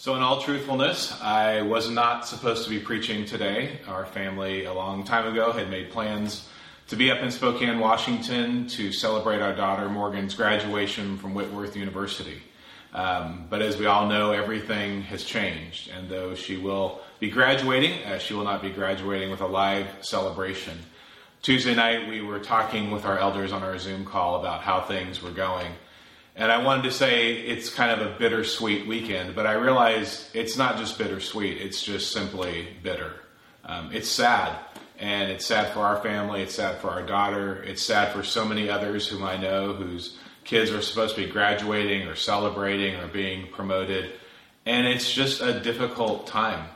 So, in all truthfulness, I was not supposed to be preaching today. Our family, a long time ago, had made plans to be up in Spokane, Washington to celebrate our daughter Morgan's graduation from Whitworth University. Um, but as we all know, everything has changed. And though she will be graduating, uh, she will not be graduating with a live celebration. Tuesday night, we were talking with our elders on our Zoom call about how things were going. And I wanted to say it's kind of a bittersweet weekend, but I realized it's not just bittersweet, it's just simply bitter. Um, it's sad, and it's sad for our family, it's sad for our daughter, it's sad for so many others whom I know whose kids are supposed to be graduating or celebrating or being promoted. And it's just a difficult time.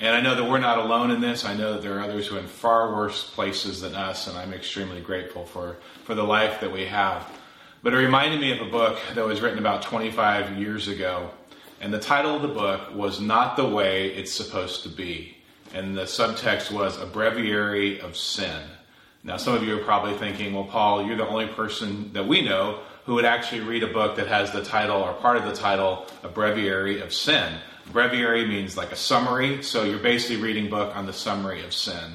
And I know that we're not alone in this. I know that there are others who are in far worse places than us, and I'm extremely grateful for, for the life that we have. But it reminded me of a book that was written about 25 years ago. And the title of the book was Not the Way It's Supposed to Be. And the subtext was A Breviary of Sin. Now, some of you are probably thinking, well, Paul, you're the only person that we know who would actually read a book that has the title or part of the title, A Breviary of Sin. Breviary means like a summary, so you're basically reading book on the summary of sin.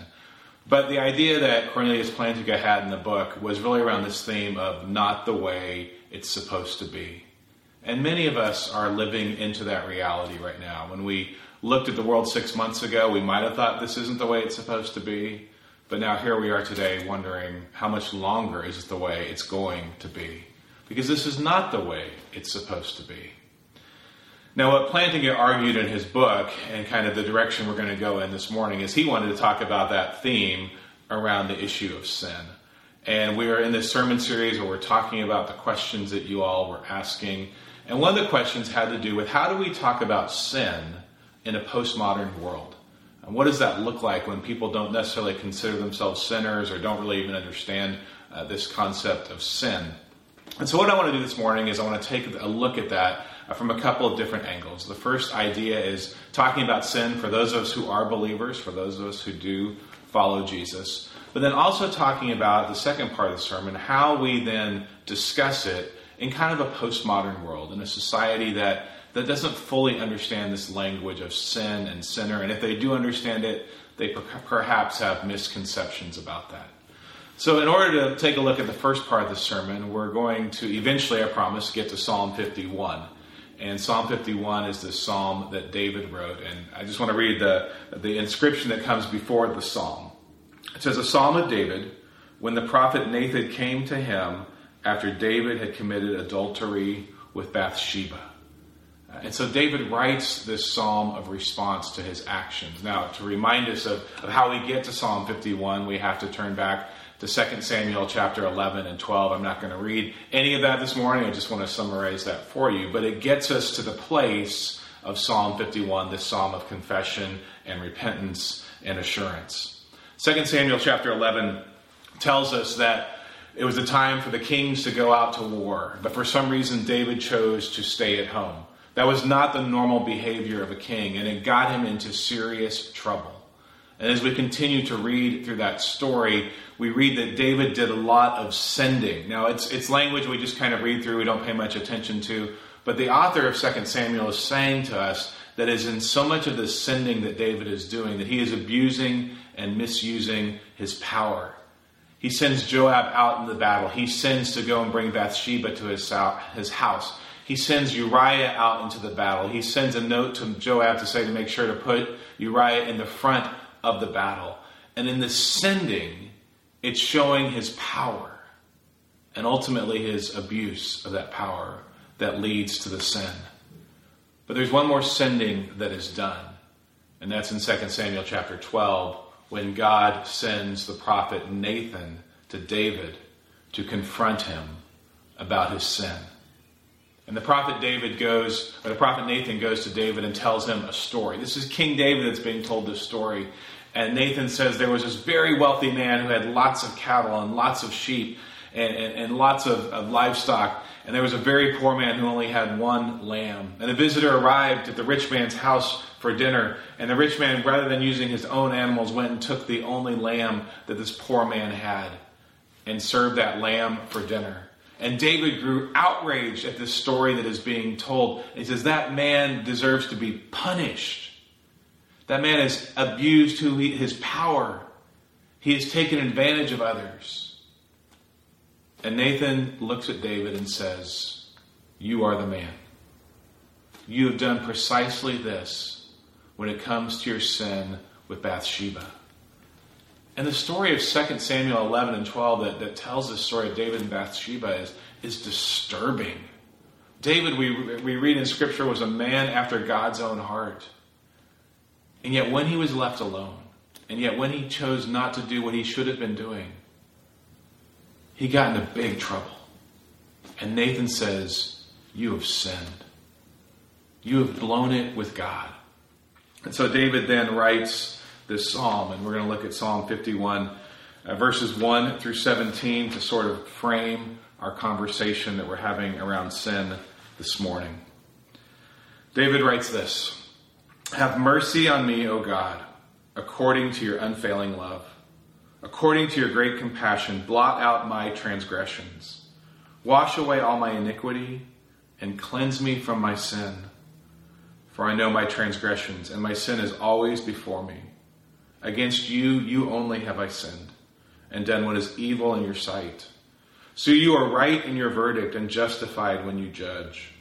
But the idea that Cornelius Plantinga had in the book was really around this theme of not the way it's supposed to be. And many of us are living into that reality right now. When we looked at the world six months ago, we might have thought this isn't the way it's supposed to be. But now here we are today wondering how much longer is it the way it's going to be? Because this is not the way it's supposed to be. Now, what Plantinga argued in his book, and kind of the direction we're going to go in this morning, is he wanted to talk about that theme around the issue of sin. And we are in this sermon series where we're talking about the questions that you all were asking. And one of the questions had to do with how do we talk about sin in a postmodern world? And what does that look like when people don't necessarily consider themselves sinners or don't really even understand uh, this concept of sin? And so, what I want to do this morning is I want to take a look at that uh, from a couple of different angles. The first idea is talking about sin for those of us who are believers, for those of us who do follow Jesus, but then also talking about the second part of the sermon, how we then discuss it in kind of a postmodern world, in a society that, that doesn't fully understand this language of sin and sinner, and if they do understand it, they per- perhaps have misconceptions about that. So, in order to take a look at the first part of the sermon, we're going to eventually, I promise, get to Psalm 51. And Psalm 51 is the psalm that David wrote. And I just want to read the, the inscription that comes before the psalm. It says, A psalm of David, when the prophet Nathan came to him after David had committed adultery with Bathsheba. Uh, and so David writes this psalm of response to his actions. Now, to remind us of, of how we get to Psalm 51, we have to turn back to 2 Samuel chapter 11 and 12. I'm not going to read any of that this morning. I just want to summarize that for you. But it gets us to the place of Psalm 51, this psalm of confession and repentance and assurance. 2 Samuel chapter 11 tells us that it was a time for the kings to go out to war, but for some reason David chose to stay at home. That was not the normal behavior of a king, and it got him into serious trouble. And as we continue to read through that story, we read that David did a lot of sending. Now, it's, it's language we just kind of read through, we don't pay much attention to. But the author of 2 Samuel is saying to us that is in so much of the sending that David is doing that he is abusing and misusing his power. He sends Joab out in the battle. He sends to go and bring Bathsheba to his, his house. He sends Uriah out into the battle. He sends a note to Joab to say to make sure to put Uriah in the front of the battle. And in the sending, it's showing his power and ultimately his abuse of that power that leads to the sin. But there's one more sending that is done, and that's in 2 Samuel chapter 12 when God sends the prophet Nathan to David to confront him about his sin. And the prophet David goes, or the prophet Nathan goes to David and tells him a story. This is King David that's being told this story. And Nathan says there was this very wealthy man who had lots of cattle and lots of sheep and, and, and lots of, of livestock. And there was a very poor man who only had one lamb. And a visitor arrived at the rich man's house for dinner. And the rich man, rather than using his own animals, went and took the only lamb that this poor man had and served that lamb for dinner. And David grew outraged at this story that is being told. He says, That man deserves to be punished. That man has abused who he, his power. He has taken advantage of others. And Nathan looks at David and says, You are the man. You have done precisely this when it comes to your sin with Bathsheba. And the story of 2 Samuel 11 and 12 that, that tells the story of David and Bathsheba is, is disturbing. David, we, we read in Scripture, was a man after God's own heart. And yet, when he was left alone, and yet when he chose not to do what he should have been doing, he got into big trouble. And Nathan says, You have sinned. You have blown it with God. And so David then writes this psalm, and we're going to look at Psalm 51, uh, verses 1 through 17, to sort of frame our conversation that we're having around sin this morning. David writes this Have mercy on me, O God, according to your unfailing love. According to your great compassion, blot out my transgressions. Wash away all my iniquity and cleanse me from my sin. For I know my transgressions, and my sin is always before me. Against you, you only have I sinned, and done what is evil in your sight. So you are right in your verdict and justified when you judge.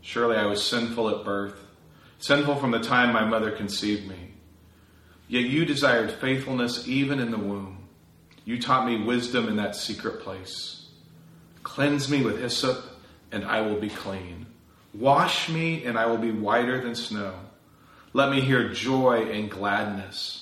Surely I was sinful at birth, sinful from the time my mother conceived me. Yet you desired faithfulness even in the womb. You taught me wisdom in that secret place. Cleanse me with hyssop, and I will be clean. Wash me, and I will be whiter than snow. Let me hear joy and gladness.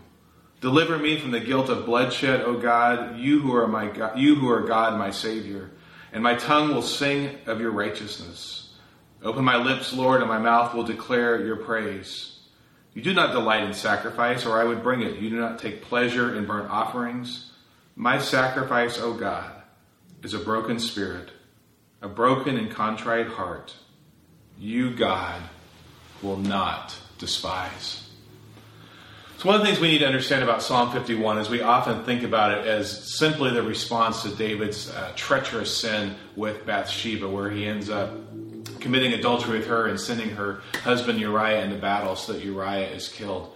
Deliver me from the guilt of bloodshed, O God, you who are my God, you who are God, my Savior, and my tongue will sing of your righteousness. Open my lips, Lord, and my mouth will declare your praise. You do not delight in sacrifice, or I would bring it. You do not take pleasure in burnt offerings. My sacrifice, O God, is a broken spirit a broken and contrite heart, you, God, will not despise. So, one of the things we need to understand about Psalm 51 is we often think about it as simply the response to David's uh, treacherous sin with Bathsheba, where he ends up committing adultery with her and sending her husband Uriah into battle so that Uriah is killed.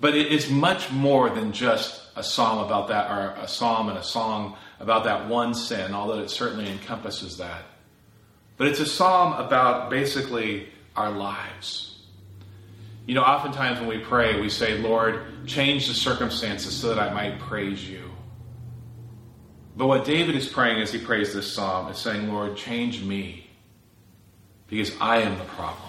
But it is much more than just a psalm about that, or a psalm and a song about that one sin, although it certainly encompasses that. But it's a psalm about basically our lives. You know, oftentimes when we pray, we say, Lord, change the circumstances so that I might praise you. But what David is praying as he prays this psalm is saying, Lord, change me because I am the problem.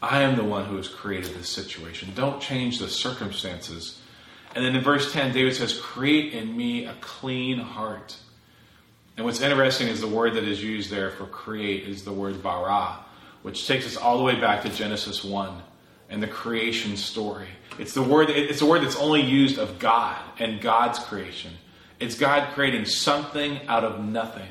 I am the one who has created this situation. Don't change the circumstances. And then in verse 10, David says, Create in me a clean heart and what's interesting is the word that is used there for create is the word bara, which takes us all the way back to Genesis 1 and the creation story. It's the word it's a word that's only used of God and God's creation. It's God creating something out of nothing.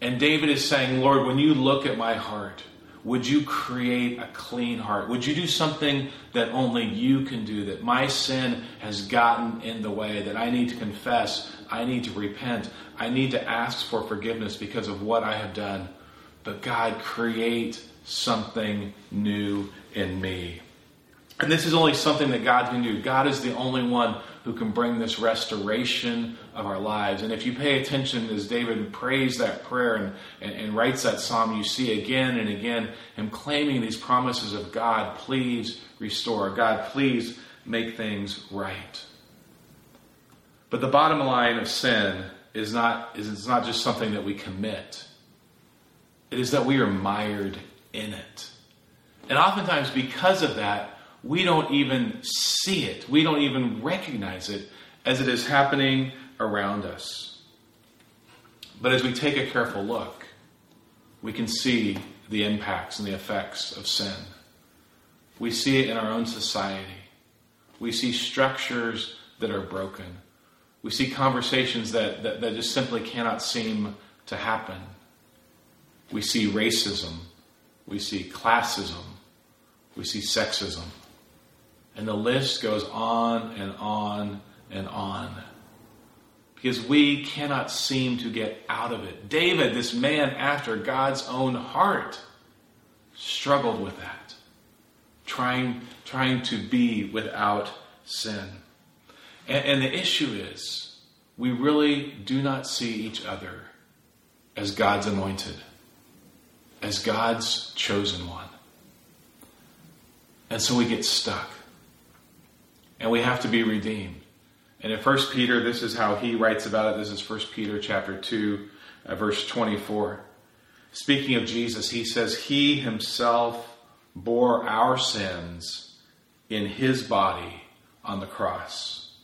And David is saying, Lord, when you look at my heart, would you create a clean heart? Would you do something that only you can do? That my sin has gotten in the way, that I need to confess, I need to repent, I need to ask for forgiveness because of what I have done. But God, create something new in me. And this is only something that God can do. God is the only one who can bring this restoration of our lives. And if you pay attention as David prays that prayer and, and, and, writes that psalm, you see again and again him claiming these promises of God, please restore. God, please make things right. But the bottom line of sin is not, is it's not just something that we commit. It is that we are mired in it. And oftentimes, because of that, we don't even see it. We don't even recognize it as it is happening around us. But as we take a careful look, we can see the impacts and the effects of sin. We see it in our own society. We see structures that are broken. We see conversations that, that, that just simply cannot seem to happen. We see racism. We see classism. We see sexism. And the list goes on and on and on. Because we cannot seem to get out of it. David, this man after God's own heart, struggled with that, trying, trying to be without sin. And, and the issue is, we really do not see each other as God's anointed, as God's chosen one. And so we get stuck. And we have to be redeemed. And in 1 Peter, this is how he writes about it. This is 1 Peter chapter 2, uh, verse 24. Speaking of Jesus, he says, He himself bore our sins in his body on the cross,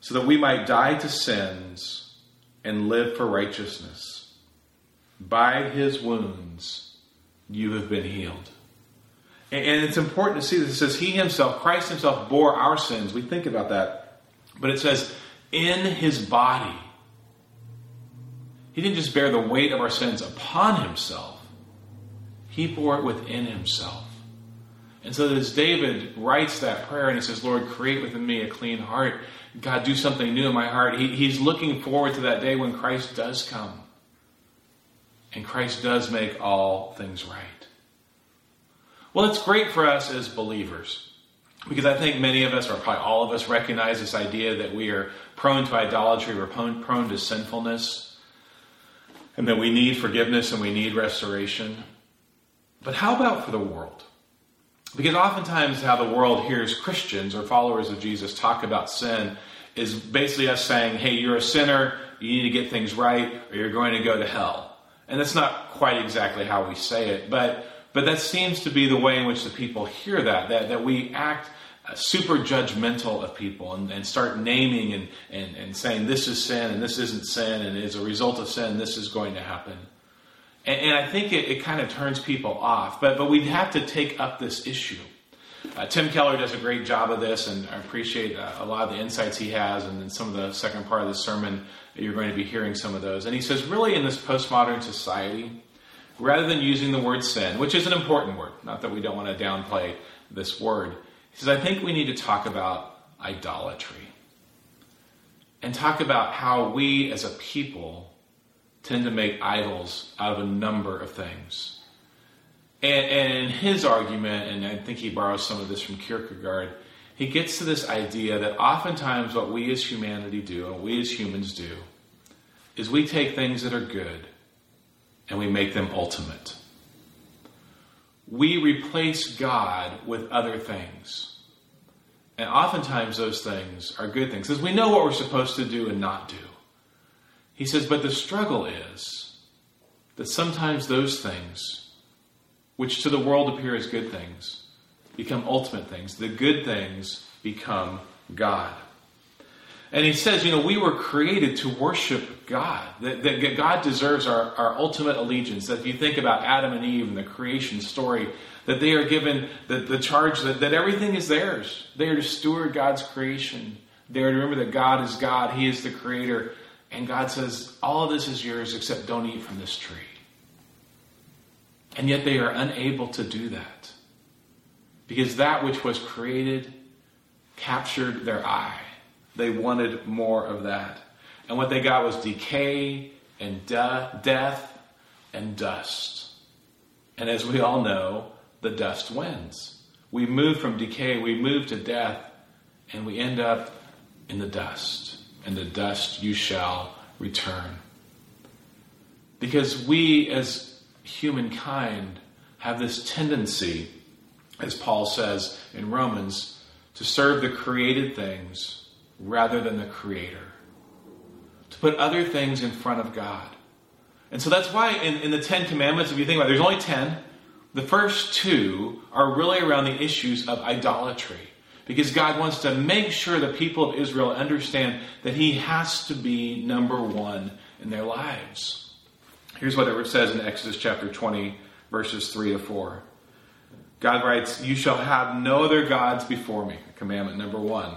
so that we might die to sins and live for righteousness. By his wounds you have been healed. And it's important to see this. It says, He Himself, Christ Himself, bore our sins. We think about that. But it says, in His body. He didn't just bear the weight of our sins upon Himself, He bore it within Himself. And so as David writes that prayer and he says, Lord, create within me a clean heart. God, do something new in my heart. He, he's looking forward to that day when Christ does come. And Christ does make all things right. Well, it's great for us as believers because I think many of us, or probably all of us, recognize this idea that we are prone to idolatry, we're prone, prone to sinfulness, and that we need forgiveness and we need restoration. But how about for the world? Because oftentimes, how the world hears Christians or followers of Jesus talk about sin is basically us saying, hey, you're a sinner, you need to get things right, or you're going to go to hell. And that's not quite exactly how we say it, but but that seems to be the way in which the people hear that, that, that we act uh, super judgmental of people and, and start naming and, and, and saying this is sin and this isn't sin, and as a result of sin, this is going to happen. And, and I think it, it kind of turns people off, but, but we have to take up this issue. Uh, Tim Keller does a great job of this, and I appreciate uh, a lot of the insights he has. And in some of the second part of the sermon, you're going to be hearing some of those. And he says, really, in this postmodern society, rather than using the word sin, which is an important word, not that we don't want to downplay this word, he says, I think we need to talk about idolatry and talk about how we as a people tend to make idols out of a number of things. And, and in his argument, and I think he borrows some of this from Kierkegaard, he gets to this idea that oftentimes what we as humanity do, and we as humans do, is we take things that are good and we make them ultimate. We replace God with other things. And oftentimes those things are good things because we know what we're supposed to do and not do. He says, but the struggle is that sometimes those things, which to the world appear as good things, become ultimate things. The good things become God. And he says, you know, we were created to worship God, that, that, God deserves our, our ultimate allegiance. That if you think about Adam and Eve and the creation story, that they are given the, the charge that, that everything is theirs. They are to steward God's creation. They are to remember that God is God, He is the creator. And God says, all of this is yours except don't eat from this tree. And yet they are unable to do that because that which was created captured their eye they wanted more of that. And what they got was decay and de- death and dust. And as we all know, the dust wins. We move from decay, we move to death, and we end up in the dust. And the dust you shall return. Because we, as humankind, have this tendency, as Paul says in Romans, to serve the created things rather than the Creator. To put other things in front of God. And so that's why in, in the Ten Commandments, if you think about it, there's only ten. The first two are really around the issues of idolatry. Because God wants to make sure the people of Israel understand that He has to be number one in their lives. Here's what it says in Exodus chapter 20, verses 3 to 4. God writes, You shall have no other gods before me. Commandment number one.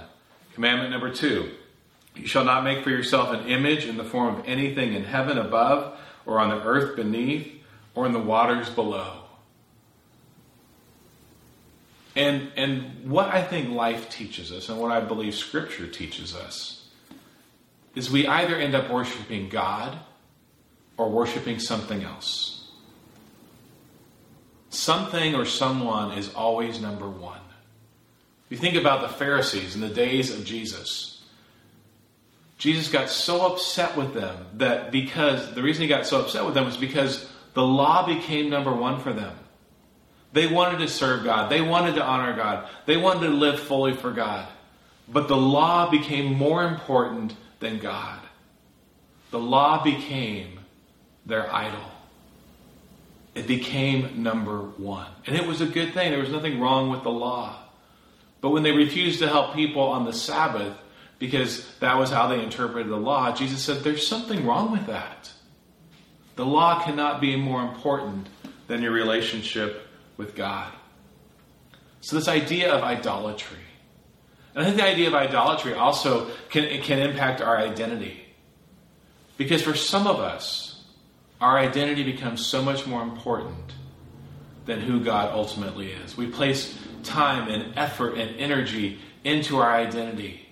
Commandment number two. You shall not make for yourself an image in the form of anything in heaven above, or on the earth beneath, or in the waters below. And, and what I think life teaches us, and what I believe Scripture teaches us, is we either end up worshiping God or worshiping something else. Something or someone is always number one. You think about the Pharisees in the days of Jesus, Jesus got so upset with them that because the reason he got so upset with them was because the law became number one for them. They wanted to serve God. They wanted to honor God. They wanted to live fully for God. But the law became more important than God. The law became their idol. It became number one. And it was a good thing. There was nothing wrong with the law. But when they refused to help people on the Sabbath, because that was how they interpreted the law, Jesus said, There's something wrong with that. The law cannot be more important than your relationship with God. So, this idea of idolatry. And I think the idea of idolatry also can, can impact our identity. Because for some of us, our identity becomes so much more important than who God ultimately is. We place time and effort and energy into our identity.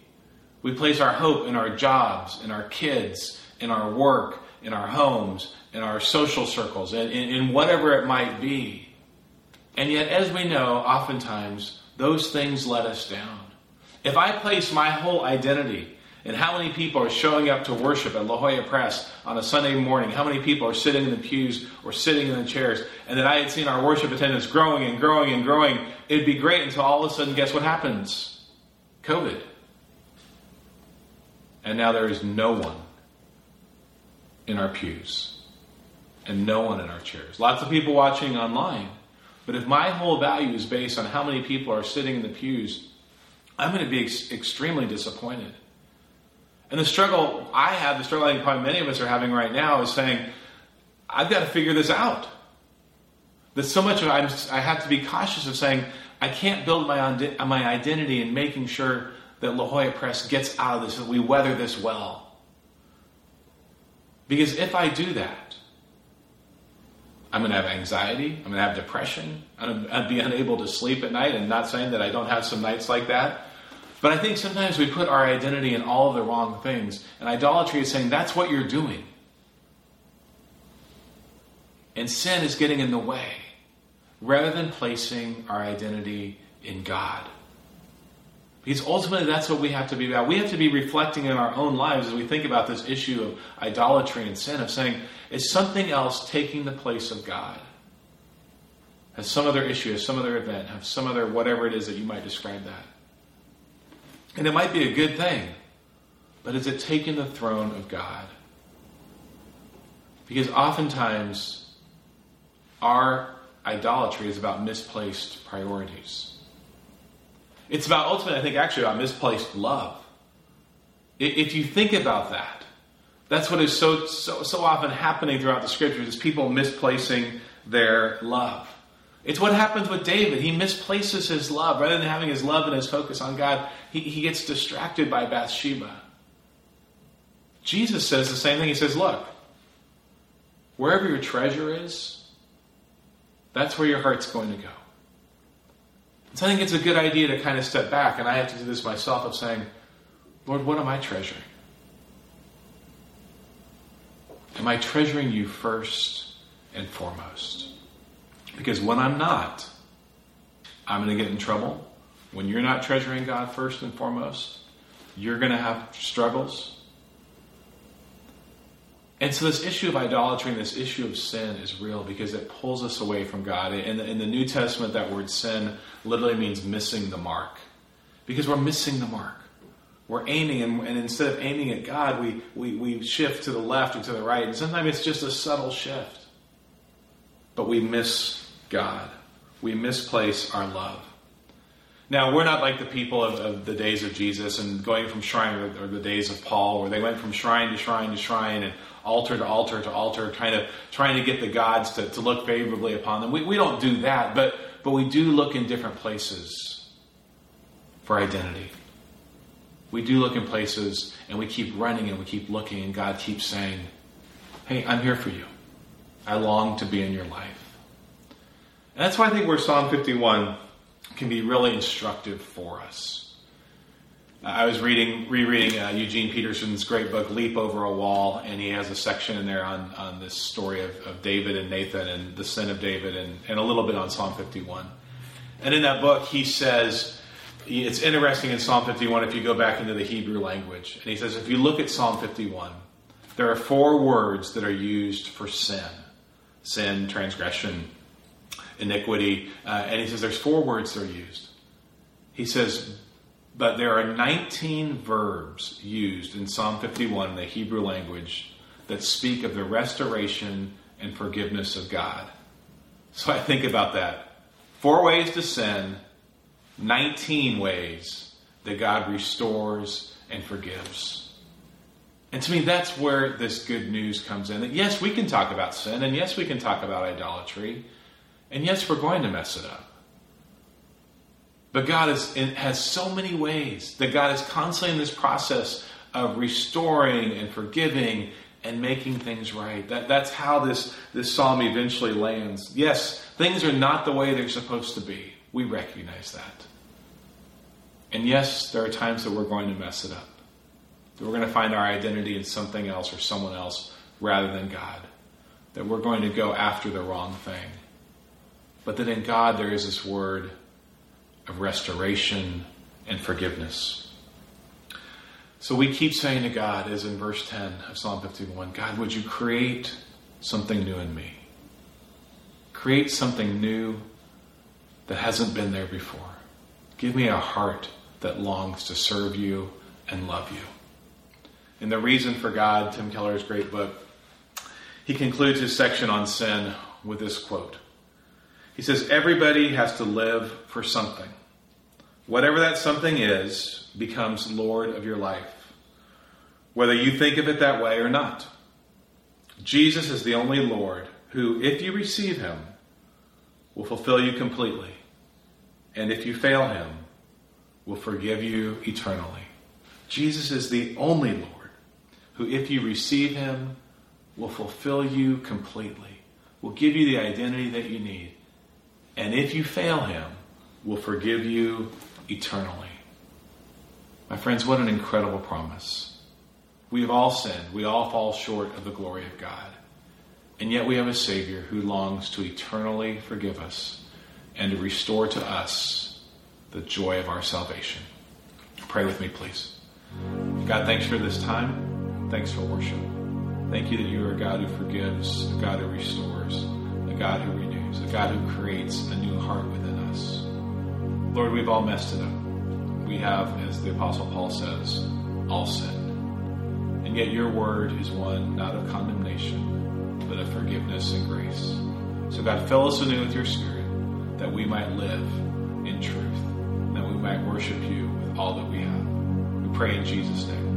We place our hope in our jobs, in our kids, in our work, in our homes, in our social circles, in, in, in whatever it might be. And yet, as we know, oftentimes those things let us down. If I place my whole identity in how many people are showing up to worship at La Jolla Pres on a Sunday morning, how many people are sitting in the pews or sitting in the chairs, and then I had seen our worship attendance growing and growing and growing, it'd be great until all of a sudden, guess what happens? COVID. And now there is no one in our pews and no one in our chairs. Lots of people watching online. But if my whole value is based on how many people are sitting in the pews, I'm going to be ex- extremely disappointed. And the struggle I have, the struggle I think probably many of us are having right now, is saying, I've got to figure this out. That so much of I'm, I have to be cautious of saying, I can't build my, my identity in making sure that La Jolla Pres gets out of this, that we weather this well. Because if I do that, I'm going to have anxiety. I'm going to have depression. I'm going to be unable to sleep at night. And not saying that I don't have some nights like that. But I think sometimes we put our identity in all of the wrong things. And idolatry is saying that's what you're doing. And sin is getting in the way rather than placing our identity in God. Because ultimately, that's what we have to be about. We have to be reflecting in our own lives as we think about this issue of idolatry and sin, of saying, is something else taking the place of God? Has some other issue, has some other event, have some other whatever it is that you might describe that? And it might be a good thing, but is it taking the throne of God? Because oftentimes, our idolatry is about misplaced priorities. It's about ultimately, I think, actually about misplaced love. If you think about that, that's what is so, so, so often happening throughout the scriptures is people misplacing their love. It's what happens with David. He misplaces his love. Rather than having his love and his focus on God, he, he gets distracted by Bathsheba. Jesus says the same thing. He says, Look, wherever your treasure is, that's where your heart's going to go. So I think it's a good idea to kind of step back, and I have to do this myself of saying, Lord, what am I treasuring? Am I treasuring you first and foremost? Because when I'm not, I'm going to get in trouble. When you're not treasuring God first and foremost, you're going to have struggles. And so, this issue of idolatry and this issue of sin is real because it pulls us away from God. In the, in the New Testament, that word sin literally means missing the mark because we're missing the mark. We're aiming, and, and instead of aiming at God, we, we, we shift to the left or to the right. And sometimes it's just a subtle shift. But we miss God, we misplace our love. Now, we're not like the people of, of the days of Jesus and going from shrine or, the days of Paul, where they went from shrine to shrine to shrine and altar to altar to altar, kind of trying to get the gods to, to look favorably upon them. We, we don't do that, but, but we do look in different places for identity. We do look in places and we keep running and we keep looking, and God keeps saying, Hey, I'm here for you. I long to be in your life. That's why I think where Psalm 51 can be really instructive for us. I was reading, rereading uh, Eugene Peterson's great book, Leap Over a Wall, and he has a section in there on, on this story of, of David and Nathan and the sin of David and, and a little bit on Psalm 51. And in that book, he says, it's interesting in Psalm 51 if you go back into the Hebrew language. And he says, if you look at Psalm 51, there are four words that are used for sin sin, transgression, iniquity. Uh, and he says there's four words that are used. He says, but there are 19 verbs used in Psalm 51 in the Hebrew language that speak of the restoration and forgiveness of God. So I think about that. Four ways to sin, 19 ways that God restores and forgives. And to me, that's where this good news comes in. That yes, we can talk about sin, and yes, we can talk about idolatry, and yes, we're going to mess it up. But God is, has so many ways that God is constantly in this process of restoring and forgiving and making things right. That, that's how this, this psalm eventually lands. Yes, things are not the way they're supposed to be. We recognize that. And yes, there are times that we're going to mess it up. That we're going to find our identity in something else or someone else rather than God. That we're going to go after the wrong thing. But that in God there is this word of restoration and forgiveness. So we keep saying to God, as in verse 10 of Psalm 51, God, would you create something new in me? Create something new that hasn't been there before. Give me a heart that longs to serve you and love you. And The Reason for God, Tim Keller's great book, he concludes his section on sin with this quote he says, Everybody has to live for something. Whatever that something is becomes Lord of your life, whether you think of it that way or not. Jesus is the only Lord who, if you receive him, will fulfill you completely. And if you fail him, will forgive you eternally. Jesus is the only Lord who, if you receive him, will fulfill you completely, will give you the identity that you need, and if you fail him, will forgive you eternally. My friends, what an incredible promise. We have all sinned. We all fall short of the glory of God. And yet we have a Savior who longs to eternally forgive us and to restore to us the joy of our salvation. Pray with me, please. God, thanks for this time. Thanks for worship. Thank you that you are a God who forgives, a God who restores, a God who renews a God who creates a new heart within us. Lord, we've all messed it up. We have, as the Apostle Paul says, all sinned. And yet your word is one not of condemnation, but of forgiveness and grace. So, God, fill us anew with your Spirit that we might live in truth, that we might worship you with all that we have. We pray in Jesus' name.